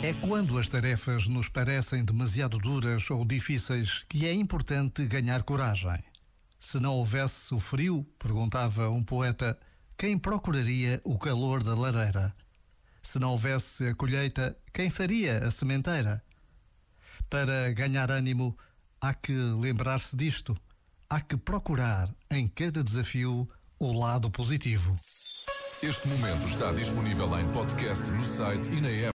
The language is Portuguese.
É quando as tarefas nos parecem demasiado duras ou difíceis que é importante ganhar coragem. Se não houvesse o frio, perguntava um poeta, quem procuraria o calor da lareira? Se não houvesse a colheita, quem faria a sementeira? Para ganhar ânimo, há que lembrar-se disto. Há que procurar em cada desafio o lado positivo. Este momento está disponível em podcast no site e na app.